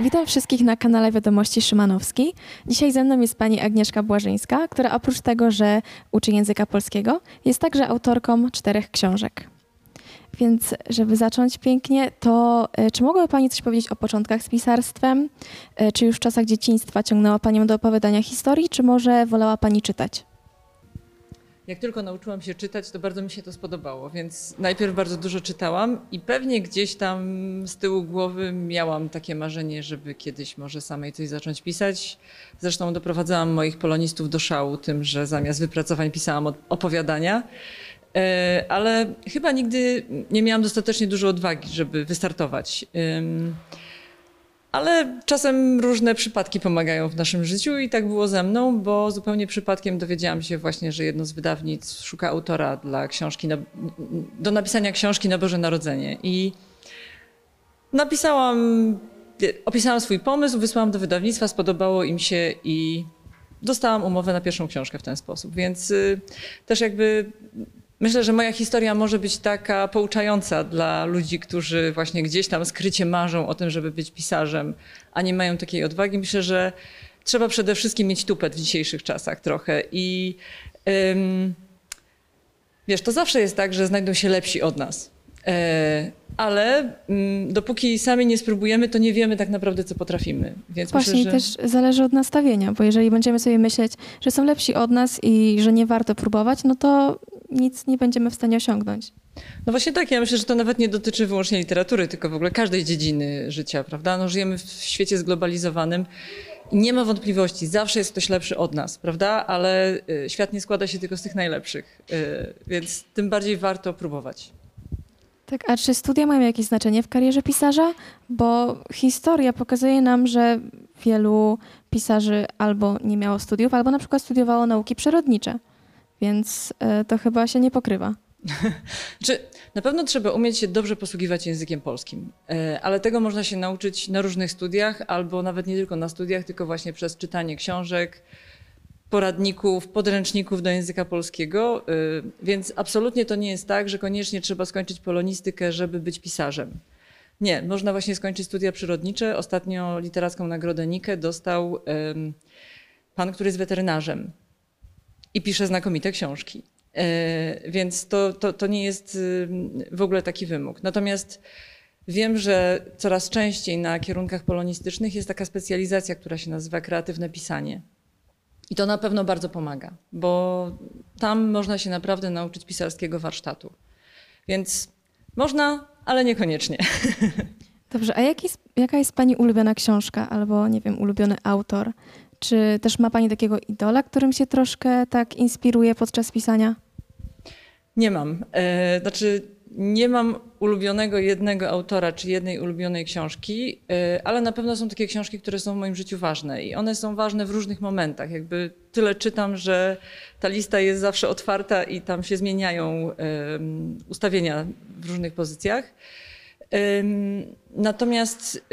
Witam wszystkich na kanale Wiadomości Szymanowskiej. Dzisiaj ze mną jest pani Agnieszka Błażyńska, która oprócz tego, że uczy języka polskiego, jest także autorką czterech książek. Więc, żeby zacząć pięknie, to e, czy mogłaby Pani coś powiedzieć o początkach z pisarstwem? E, Czy już w czasach dzieciństwa ciągnęła Panią do opowiadania historii, czy może wolała Pani czytać? Jak tylko nauczyłam się czytać, to bardzo mi się to spodobało, więc najpierw bardzo dużo czytałam i pewnie gdzieś tam z tyłu głowy miałam takie marzenie, żeby kiedyś może samej coś zacząć pisać. Zresztą doprowadzałam moich polonistów do szału tym, że zamiast wypracowań pisałam opowiadania. E, Ale chyba nigdy nie miałam dostatecznie dużo odwagi, żeby wystartować. Ale czasem różne przypadki pomagają w naszym życiu i tak było ze mną, bo zupełnie przypadkiem dowiedziałam się właśnie, że jedno z wydawnic szuka autora dla książki, do napisania książki na Boże Narodzenie. I napisałam, opisałam swój pomysł, wysłałam do wydawnictwa, spodobało im się i dostałam umowę na pierwszą książkę w ten sposób. Więc y, też jakby Myślę, że moja historia może być taka pouczająca dla ludzi, którzy właśnie gdzieś tam skrycie marzą o tym, żeby być pisarzem, a nie mają takiej odwagi. Myślę, że trzeba przede wszystkim mieć tupet w dzisiejszych czasach trochę i ym, wiesz, to zawsze jest tak, że znajdą się lepsi od nas. E, ale mm, dopóki sami nie spróbujemy, to nie wiemy tak naprawdę, co potrafimy. Więc Właśnie myślę, że... też zależy od nastawienia, bo jeżeli będziemy sobie myśleć, że są lepsi od nas i że nie warto próbować, no to nic nie będziemy w stanie osiągnąć. No właśnie tak, ja myślę, że to nawet nie dotyczy wyłącznie literatury, tylko w ogóle każdej dziedziny życia, prawda? No żyjemy w świecie zglobalizowanym i nie ma wątpliwości, zawsze jest ktoś lepszy od nas, prawda? Ale y, świat nie składa się tylko z tych najlepszych, y, więc tym bardziej warto próbować. Tak, a czy studia mają jakieś znaczenie w karierze pisarza? Bo historia pokazuje nam, że wielu pisarzy albo nie miało studiów, albo na przykład studiowało nauki przyrodnicze. Więc e, to chyba się nie pokrywa. Czy na pewno trzeba umieć się dobrze posługiwać językiem polskim, e, ale tego można się nauczyć na różnych studiach, albo nawet nie tylko na studiach, tylko właśnie przez czytanie książek, poradników, podręczników do języka polskiego. e, Więc absolutnie to nie jest tak, że koniecznie trzeba skończyć polonistykę, żeby być pisarzem. Nie, można właśnie skończyć studia przyrodnicze. Ostatnio literacką nagrodę Nikę dostał pan, który jest weterynarzem i pisze znakomite książki. E, Więc to, to, to nie jest y, w ogóle taki wymóg. Natomiast wiem, że coraz częściej na kierunkach polonistycznych jest taka specjalizacja, która się nazywa kreatywne pisanie. I to na pewno bardzo pomaga, bo tam można się naprawdę nauczyć pisarskiego warsztatu. Więc można, ale niekoniecznie. Dobrze, a jaki, jaka jest Pani ulubiona książka albo, nie wiem, ulubiony autor? Czy też ma Pani takiego idola, którym się troszkę tak inspiruje podczas pisania? Nie mam. E, znaczy, nie mam ulubionego jednego autora czy jednej ulubionej książki, e, ale na pewno są takie książki, które są w moim życiu ważne i one są ważne w różnych momentach. Jakby tyle czytam, że ta lista jest zawsze otwarta i tam się zmieniają ustawienia w różnych pozycjach. Natomiast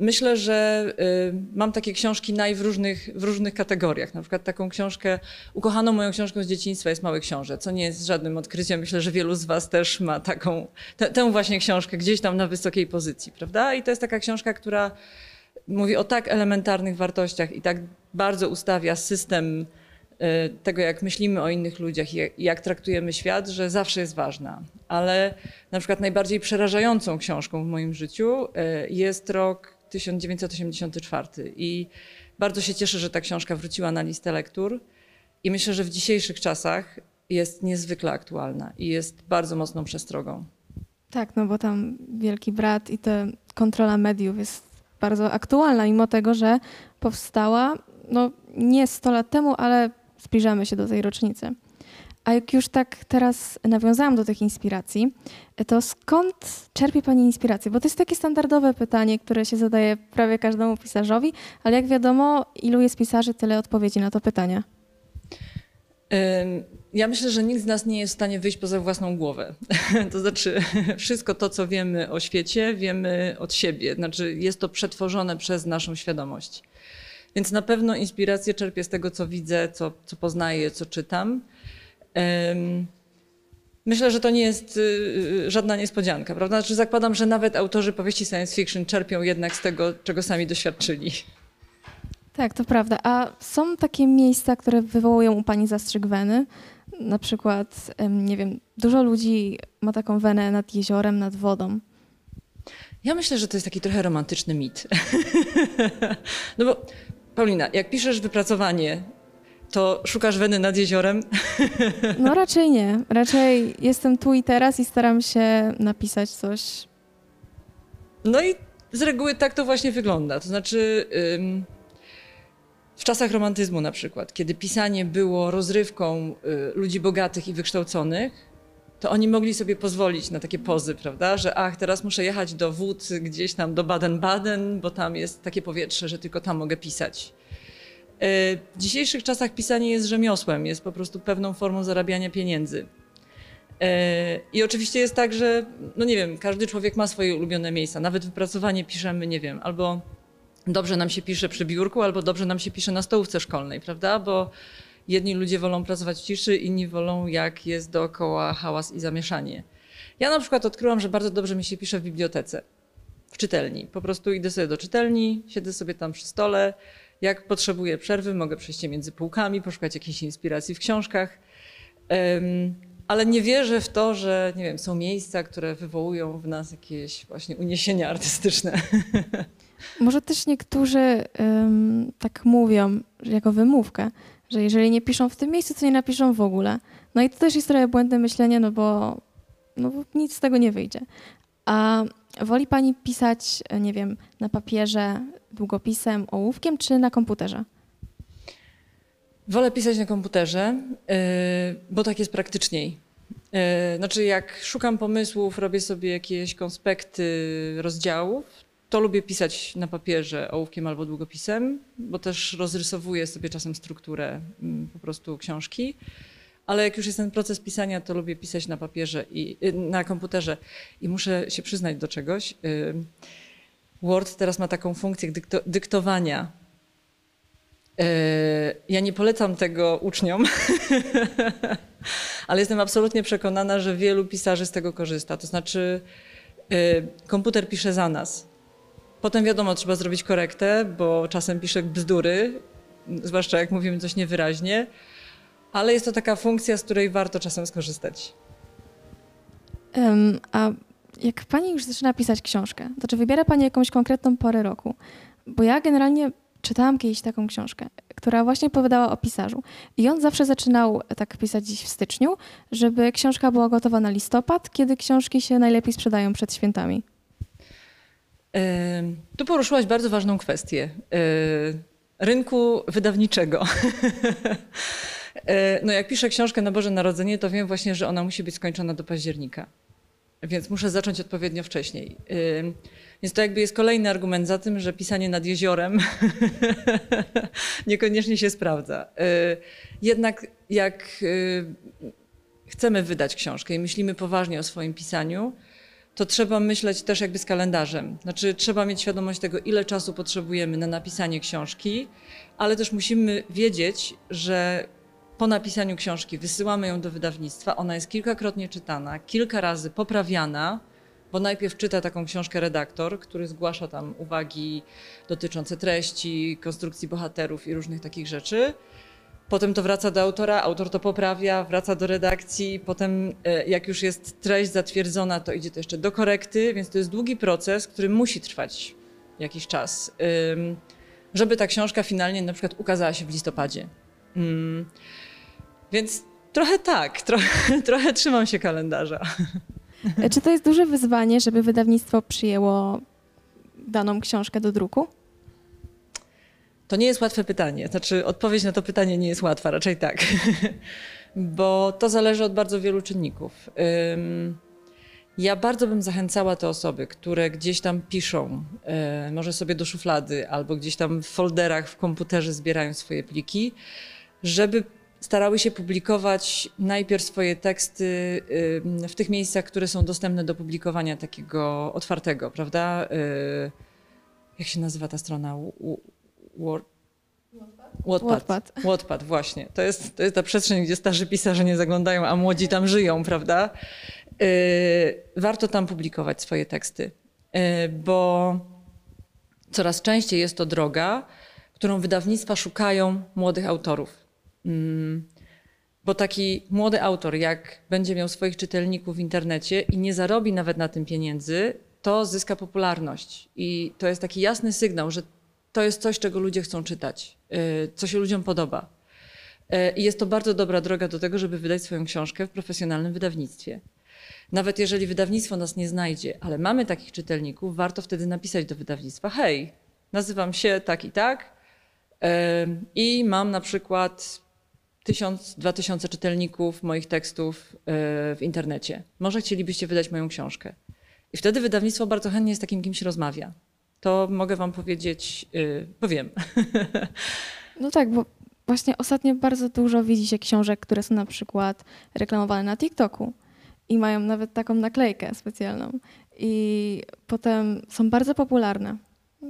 Myślę, że y, mam takie książki naj w różnych, w różnych kategoriach. Na przykład taką książkę, ukochaną moją książką z dzieciństwa jest Małe Książę, co nie jest żadnym odkryciem. Myślę, że wielu z was też ma taką, tę, tę właśnie książkę gdzieś tam na wysokiej pozycji, prawda? I to jest taka książka, która mówi o tak elementarnych wartościach i tak bardzo ustawia system y, tego, jak myślimy o innych ludziach i jak, i jak traktujemy świat, że zawsze jest ważna. Ale na przykład najbardziej przerażającą książką w moim życiu y, jest rok 1984 i bardzo się cieszę, że ta książka wróciła na listę lektur i myślę, że w dzisiejszych czasach jest niezwykle aktualna i jest bardzo mocną przestrogą. Tak, no bo tam Wielki Brat i ta kontrola mediów jest bardzo aktualna, mimo tego, że powstała no, nie 100 lat temu, ale zbliżamy się do tej rocznicy. A jak już tak teraz nawiązałam do tych inspiracji, to skąd czerpie Pani inspirację? Bo to jest takie standardowe pytanie, które się zadaje prawie każdemu pisarzowi, ale jak wiadomo, ilu jest pisarzy, tyle odpowiedzi na to pytanie. Ja myślę, że nikt z nas nie jest w stanie wyjść poza własną głowę. To znaczy, wszystko to, co wiemy o świecie, wiemy od siebie. Znaczy, jest to przetworzone przez naszą świadomość. Więc na pewno inspirację czerpię z tego, co widzę, co, co poznaję, co czytam. Myślę, że to nie jest y, żadna niespodzianka, prawda? Znaczy zakładam, że nawet autorzy powieści science fiction czerpią jednak z tego, czego sami doświadczyli. Tak, to prawda. A są takie miejsca, które wywołują u Pani zastrzyk weny? Na przykład, nie wiem, dużo ludzi ma taką wenę nad jeziorem, nad wodą. Ja myślę, że to jest taki trochę romantyczny mit. no bo Paulina, jak piszesz wypracowanie, to szukasz weny nad jeziorem? No raczej nie. Raczej jestem tu i teraz i staram się napisać coś. No i z reguły tak to właśnie wygląda. To znaczy, w czasach romantyzmu na przykład, kiedy pisanie było rozrywką y, ludzi bogatych i wykształconych, to oni mogli sobie pozwolić na takie pozy, prawda? Że ach, teraz muszę jechać do wód gdzieś tam do Baden-Baden, bo tam jest takie powietrze, że tylko tam mogę pisać. Y, W dzisiejszych czasach pisanie jest rzemiosłem, jest po prostu pewną formą zarabiania pieniędzy. E, I oczywiście jest tak, że, no nie wiem, każdy człowiek ma swoje ulubione miejsca. Nawet wypracowanie piszemy, nie wiem, albo dobrze nam się pisze przy biurku, albo dobrze nam się pisze na stołówce szkolnej, prawda? Bo jedni ludzie wolą pracować w ciszy, inni wolą, jak jest dookoła hałas i zamieszanie. Ja na przykład odkryłam, że bardzo dobrze mi się pisze w bibliotece, w czytelni. Po prostu idę sobie do czytelni, siedzę sobie tam przy stole. Jak potrzebuję przerwy, mogę przejść między półkami, poszukać jakiejś inspiracji w książkach. Ale nie wierzę w to, że nie wiem, są miejsca, które wywołują w nas jakieś właśnie uniesienia artystyczne. Może też niektórzy ym, tak mówią, jako wymówkę, że jeżeli nie piszą w tym miejscu, to nie napiszą w ogóle. No i to też jest trochę błędne myślenie, no bo, no bo nic z tego nie wyjdzie. A woli pani pisać, nie wiem, na papierze, długopisem, ołówkiem, czy na komputerze? Wolę pisać na komputerze, yy, bo tak jest praktyczniej. Yy, Znaczy, jak szukam pomysłów, robię sobie jakieś konspekty rozdziałów, to lubię pisać na papierze ołówkiem albo długopisem, bo też rozrysowuję sobie czasem strukturę mm, po prostu książki. Ale jak już jest ten proces pisania, to lubię pisać na papierze i yy, na komputerze. I muszę się przyznać do czegoś. Yy, Word teraz ma taką funkcję dykto- dyktowania E, Ja nie polecam tego uczniom, ale jestem absolutnie przekonana, że wielu pisarzy z tego korzysta. To znaczy, e, komputer pisze za nas. Potem wiadomo, trzeba zrobić korektę, bo czasem pisze bzdury, zwłaszcza jak mówimy coś niewyraźnie, ale jest to taka funkcja, z której warto czasem skorzystać. Ym, a jak pani już zaczyna pisać książkę, to czy wybiera pani jakąś konkretną porę roku? Bo ja generalnie czytałam kiedyś taką książkę, która właśnie opowiadała o pisarzu. I on zawsze zaczynał tak pisać dziś w styczniu, żeby książka była gotowa na listopad, kiedy książki się najlepiej sprzedają przed świętami. E, Tu poruszyłaś bardzo ważną kwestię e, rynku wydawniczego. E, No jak piszę książkę na Boże Narodzenie, to wiem właśnie, że ona musi być skończona do października. Więc muszę zacząć odpowiednio wcześniej. E, Więc to jakby jest kolejny argument za tym, że pisanie nad jeziorem niekoniecznie się sprawdza. E, Jednak jak chcemy wydać książkę i myślimy poważnie o swoim pisaniu, to trzeba myśleć też jakby z kalendarzem. Znaczy, trzeba mieć świadomość tego, ile czasu potrzebujemy na napisanie książki, ale też musimy wiedzieć, że po napisaniu książki wysyłamy ją do wydawnictwa, ona jest kilkakrotnie czytana, kilka razy poprawiana, bo najpierw czyta taką książkę redaktor, który zgłasza tam uwagi dotyczące treści, konstrukcji bohaterów i różnych takich rzeczy. Potem to wraca do autora, autor to poprawia, wraca do redakcji, potem e, jak już jest treść zatwierdzona, to idzie to jeszcze do korekty, więc to jest długi proces, który musi trwać jakiś czas, żeby ta książka finalnie na przykład ukazała się w listopadzie. Więc trochę tak, trochę, trochę trzymam się kalendarza. E, Czy to jest duże wyzwanie, żeby wydawnictwo przyjęło daną książkę do druku? To nie jest łatwe pytanie. Znaczy, odpowiedź na to pytanie nie jest łatwa, raczej tak. Bo to zależy od bardzo wielu czynników. Ja bardzo bym zachęcała te osoby, które gdzieś tam piszą, e, może sobie do szuflady, albo gdzieś tam w folderach w komputerze zbierają swoje pliki, żeby starały się publikować najpierw swoje teksty w tych miejscach, które są dostępne do publikowania takiego otwartego, prawda? Y, Jak się nazywa ta strona? Word, Wattpad. Wattpad. Wattpad, właśnie. To jest, to jest ta przestrzeń, gdzie starzy pisarze nie zaglądają, a młodzi tam żyją, prawda? Yy, warto tam publikować swoje teksty, yy, bo coraz częściej jest to droga, którą wydawnictwa szukają młodych autorów. Mm, Bo taki młody autor, jak będzie miał swoich czytelników w internecie i nie zarobi nawet na tym pieniędzy, to zyska popularność. I to jest taki jasny sygnał, że to jest coś, czego ludzie chcą czytać, y, co się ludziom podoba. Y, I jest to bardzo dobra droga do tego, żeby wydać swoją książkę w profesjonalnym wydawnictwie. Nawet jeżeli wydawnictwo nas nie znajdzie, ale mamy takich czytelników, warto wtedy napisać do wydawnictwa: hej, nazywam się tak i tak y, i mam na przykład tysiąc, dwa tysiące czytelników moich tekstów y, w internecie. Może chcielibyście wydać moją książkę. I wtedy wydawnictwo bardzo chętnie z takim kimś rozmawia. To mogę wam powiedzieć, yy, bo wiem. No tak, bo właśnie ostatnio bardzo dużo widzi się książek, które są na przykład reklamowane na TikToku i mają nawet taką naklejkę specjalną. I potem są bardzo popularne.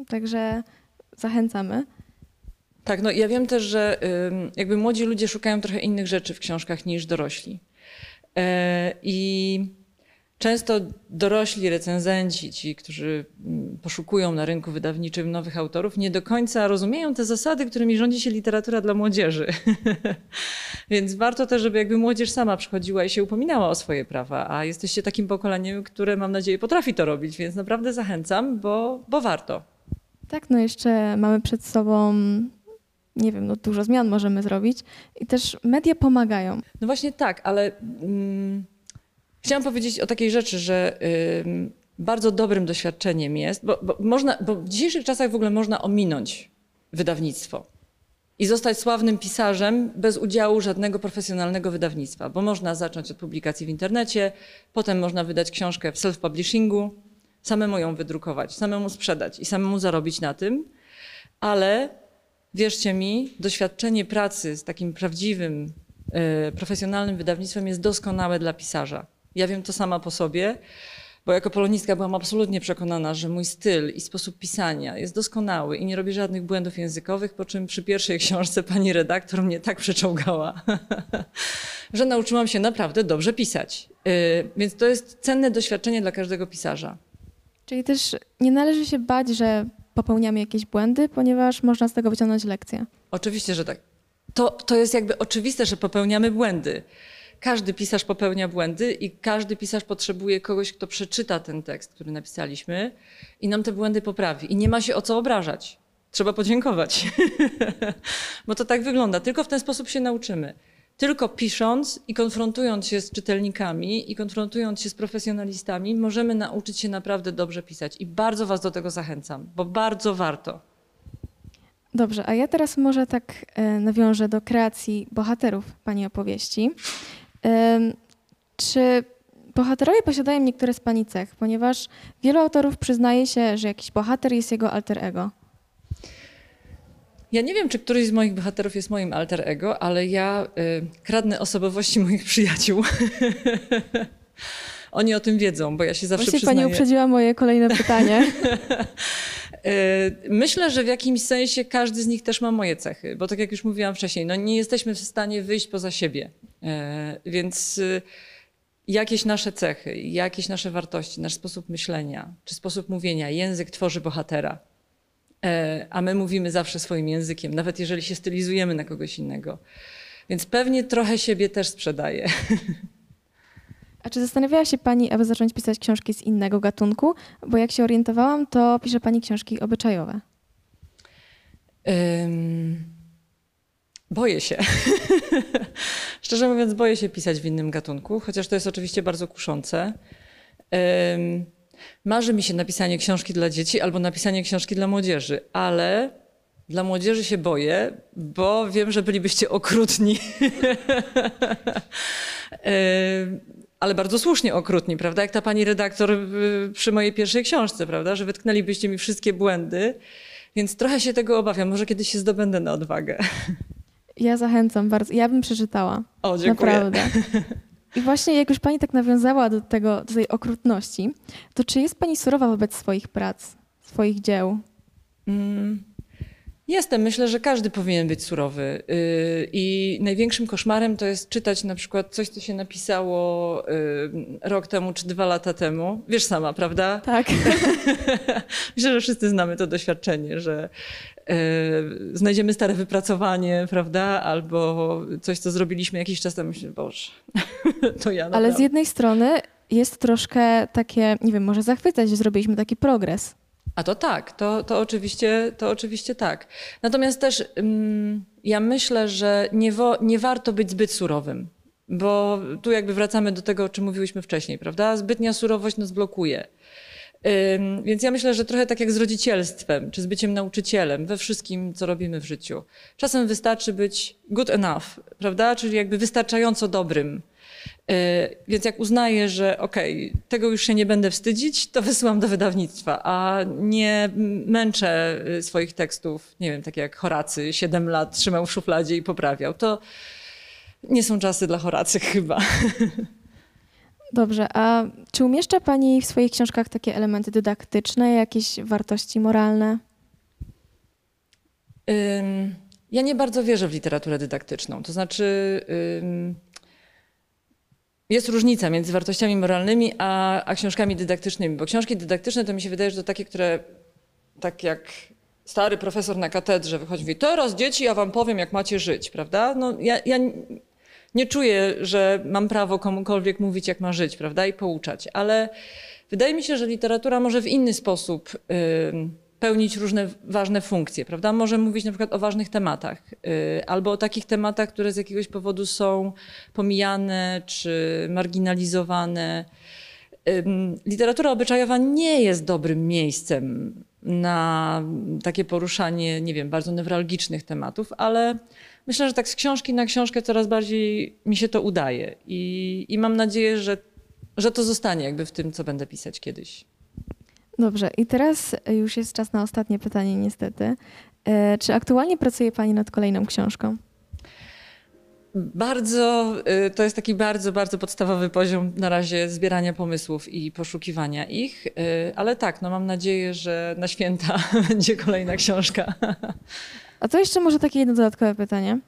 Także zachęcamy. Tak, no ja wiem też, że jakby młodzi ludzie szukają trochę innych rzeczy w książkach niż dorośli. E, I często dorośli recenzenci, ci, którzy poszukują na rynku wydawniczym nowych autorów, nie do końca rozumieją te zasady, którymi rządzi się literatura dla młodzieży. Więc warto też, żeby jakby młodzież sama przychodziła i się upominała o swoje prawa, a jesteście takim pokoleniem, które mam nadzieję potrafi to robić, więc naprawdę zachęcam, bo, bo warto. Tak, no jeszcze mamy przed sobą, nie wiem, no dużo zmian możemy zrobić i też media pomagają. No właśnie tak, ale mm, chciałam powiedzieć o takiej rzeczy, że ym, bardzo dobrym doświadczeniem jest, bo, bo, można, bo w dzisiejszych czasach w ogóle można ominąć wydawnictwo i zostać sławnym pisarzem bez udziału żadnego profesjonalnego wydawnictwa, bo można zacząć od publikacji w internecie, potem można wydać książkę w self-publishingu, samemu ją wydrukować, samemu sprzedać i samemu zarobić na tym, ale wierzcie mi, doświadczenie pracy z takim prawdziwym, e, profesjonalnym wydawnictwem jest doskonałe dla pisarza. Ja wiem to sama po sobie, bo jako polonistka byłam absolutnie przekonana, że mój styl i sposób pisania jest doskonały i nie robię żadnych błędów językowych, po czym przy pierwszej książce pani redaktor mnie tak przeczołgała, że nauczyłam się naprawdę dobrze pisać. E, Więc to jest cenne doświadczenie dla każdego pisarza. Czyli też nie należy się bać, że popełniamy jakieś błędy, ponieważ można z tego wyciągnąć lekcję. Oczywiście, że tak. To, to jest jakby oczywiste, że popełniamy błędy. Każdy pisarz popełnia błędy i każdy pisarz potrzebuje kogoś, kto przeczyta ten tekst, który napisaliśmy i nam te błędy poprawi. I nie ma się o co obrażać. Trzeba podziękować. Bo to tak wygląda. Tylko w ten sposób się nauczymy. Tylko pisząc i konfrontując się z czytelnikami i konfrontując się z profesjonalistami, możemy nauczyć się naprawdę dobrze pisać. I bardzo Was do tego zachęcam, bo bardzo warto. Dobrze, a ja teraz może tak e, nawiążę do kreacji bohaterów Pani opowieści. Czy bohaterowie posiadają niektóre z Pani cech? Ponieważ wielu autorów przyznaje się, że jakiś bohater jest jego alter ego. Ja nie wiem, czy któryś z moich bohaterów jest moim alter ego, ale ja y, kradnę osobowości moich przyjaciół. Oni o tym wiedzą, bo ja się zawsze Właśnie przyznaję. Pani uprzedziła moje kolejne pytanie. Y, Myślę, że w jakimś sensie każdy z nich też ma moje cechy, bo tak jak już mówiłam wcześniej, no nie jesteśmy w stanie wyjść poza siebie. Y, Więc y, jakieś nasze cechy, jakieś nasze wartości, nasz sposób myślenia czy sposób mówienia, język tworzy bohatera. E, A my mówimy zawsze swoim językiem, nawet jeżeli się stylizujemy na kogoś innego. Więc pewnie trochę siebie też sprzedaję. A czy zastanawiała się Pani, aby zacząć pisać książki z innego gatunku? Bo jak się orientowałam, to pisze Pani książki obyczajowe. Ym, boję się. Szczerze mówiąc, boję się pisać w innym gatunku, chociaż to jest oczywiście bardzo kuszące. Ym, marzy mi się napisanie książki dla dzieci albo napisanie książki dla młodzieży, ale dla młodzieży się boję, bo wiem, że bylibyście okrutni. Ym, ale bardzo słusznie okrutni, prawda? Jak ta pani redaktor y, przy mojej pierwszej książce, prawda? Że wytknęlibyście mi wszystkie błędy. Więc trochę się tego obawiam. Może kiedyś się zdobędę na odwagę. Ja zachęcam bardzo. Ja bym przeczytała. O, dziękuję. Naprawdę. I właśnie jak już Pani tak nawiązała do, tego, do tej okrutności, to czy jest Pani surowa wobec swoich prac, swoich dzieł? Mm, Jestem. Myślę, że każdy powinien być surowy. Yy, I największym koszmarem to jest czytać na przykład coś, co się napisało yy, rok temu czy dwa lata temu. Wiesz sama, prawda? Tak. Myślę, że wszyscy znamy to doświadczenie, że znajdziemy stare wypracowanie, prawda? Albo coś, co zrobiliśmy jakiś czas temu. Myślę, Boże, to ja Ale z jednej strony jest troszkę takie, nie wiem, może zachwycać, że zrobiliśmy taki progres. A to tak, to, to, oczywiście, to oczywiście tak. Natomiast też ym, ja myślę, że nie, wo, nie warto być zbyt surowym, bo tu jakby wracamy do tego, o czym mówiłyśmy wcześniej, prawda? Zbytnia surowość nas blokuje. Więc ja myślę, że trochę tak jak z rodzicielstwem, czy z byciem nauczycielem, we wszystkim, co robimy w życiu. Czasem wystarczy być good enough, prawda? Czyli jakby wystarczająco dobrym. Yy, Więc jak uznaję, że okej, tego już się nie będę wstydzić, to wysyłam do wydawnictwa, a nie męczę y, swoich tekstów, nie wiem, tak jak Horacy, 7 lat trzymał w szufladzie i poprawiał. To nie są czasy dla Horacy chyba. Dobrze, a czy umieszcza Pani w swoich książkach takie elementy dydaktyczne, jakieś wartości moralne? Ja nie bardzo wierzę w literaturę dydaktyczną. To znaczy, jest różnica między wartościami moralnymi a, a książkami dydaktycznymi, bo książki dydaktyczne to mi się wydaje, że to takie, które tak jak stary profesor na katedrze wychodzi i mówi, teraz dzieci, ja wam powiem, jak macie żyć, prawda? No, ja, ja nie czuję, że mam prawo komukolwiek mówić, jak ma żyć, prawda? I pouczać, ale wydaje mi się, że literatura może w inny sposób ym, pełnić różne ważne funkcje, prawda? Może mówić na przykład o ważnych tematach y, albo o takich tematach, które z jakiegoś powodu są pomijane czy marginalizowane. Literatura obyczajowa nie jest dobrym miejscem na takie poruszanie, nie wiem, bardzo newralgicznych tematów, ale myślę, że tak z książki na książkę coraz bardziej mi się to udaje i, i mam nadzieję, że, że to zostanie jakby w tym, co będę pisać kiedyś. Dobrze, i teraz już jest czas na ostatnie pytanie, niestety. E, Czy aktualnie pracuje Pani nad kolejną książką? Bardzo, y, to jest taki bardzo, bardzo podstawowy poziom na razie zbierania pomysłów i poszukiwania ich, y, ale tak, no mam nadzieję, że na święta będzie kolejna książka. A to jeszcze może takie jedno dodatkowe pytanie.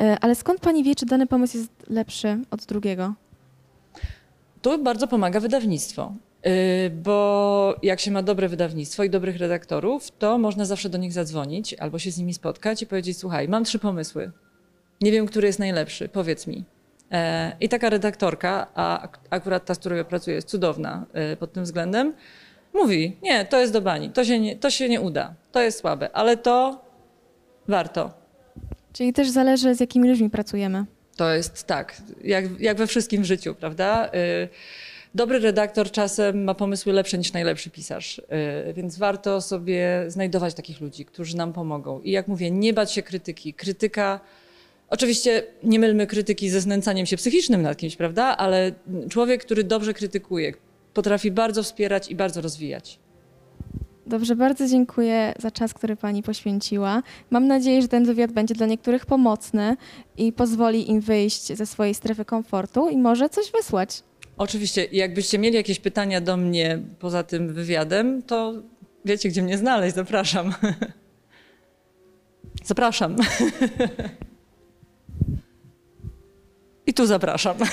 E, Ale skąd Pani wie, czy dany pomysł jest lepszy od drugiego? Tu bardzo pomaga wydawnictwo, y, bo jak się ma dobre wydawnictwo i dobrych redaktorów, to można zawsze do nich zadzwonić albo się z nimi spotkać i powiedzieć: Słuchaj, mam trzy pomysły. Nie wiem, który jest najlepszy, powiedz mi. E, I taka redaktorka, a ak- akurat ta, z którą ja pracuję, jest cudowna e, pod tym względem, mówi: Nie, to jest do bani, to się nie, to się nie uda, to jest słabe, ale to warto. Czyli też zależy, z jakimi ludźmi pracujemy. To jest tak, jak, jak we wszystkim w życiu, prawda? Y, Dobry redaktor czasem ma pomysły lepsze niż najlepszy pisarz, y, więc warto sobie znajdować takich ludzi, którzy nam pomogą. I jak mówię, nie bać się krytyki. Krytyka, oczywiście nie mylmy krytyki ze znęcaniem się psychicznym nad kimś, prawda? Ale człowiek, który dobrze krytykuje, potrafi bardzo wspierać i bardzo rozwijać. Dobrze, bardzo dziękuję za czas, który Pani poświęciła. Mam nadzieję, że ten wywiad będzie dla niektórych pomocny i pozwoli im wyjść ze swojej strefy komfortu i może coś wysłać. Oczywiście, jakbyście mieli jakieś pytania do mnie poza tym wywiadem, to wiecie, gdzie mnie znaleźć. Zapraszam. Zapraszam. I tu zapraszam.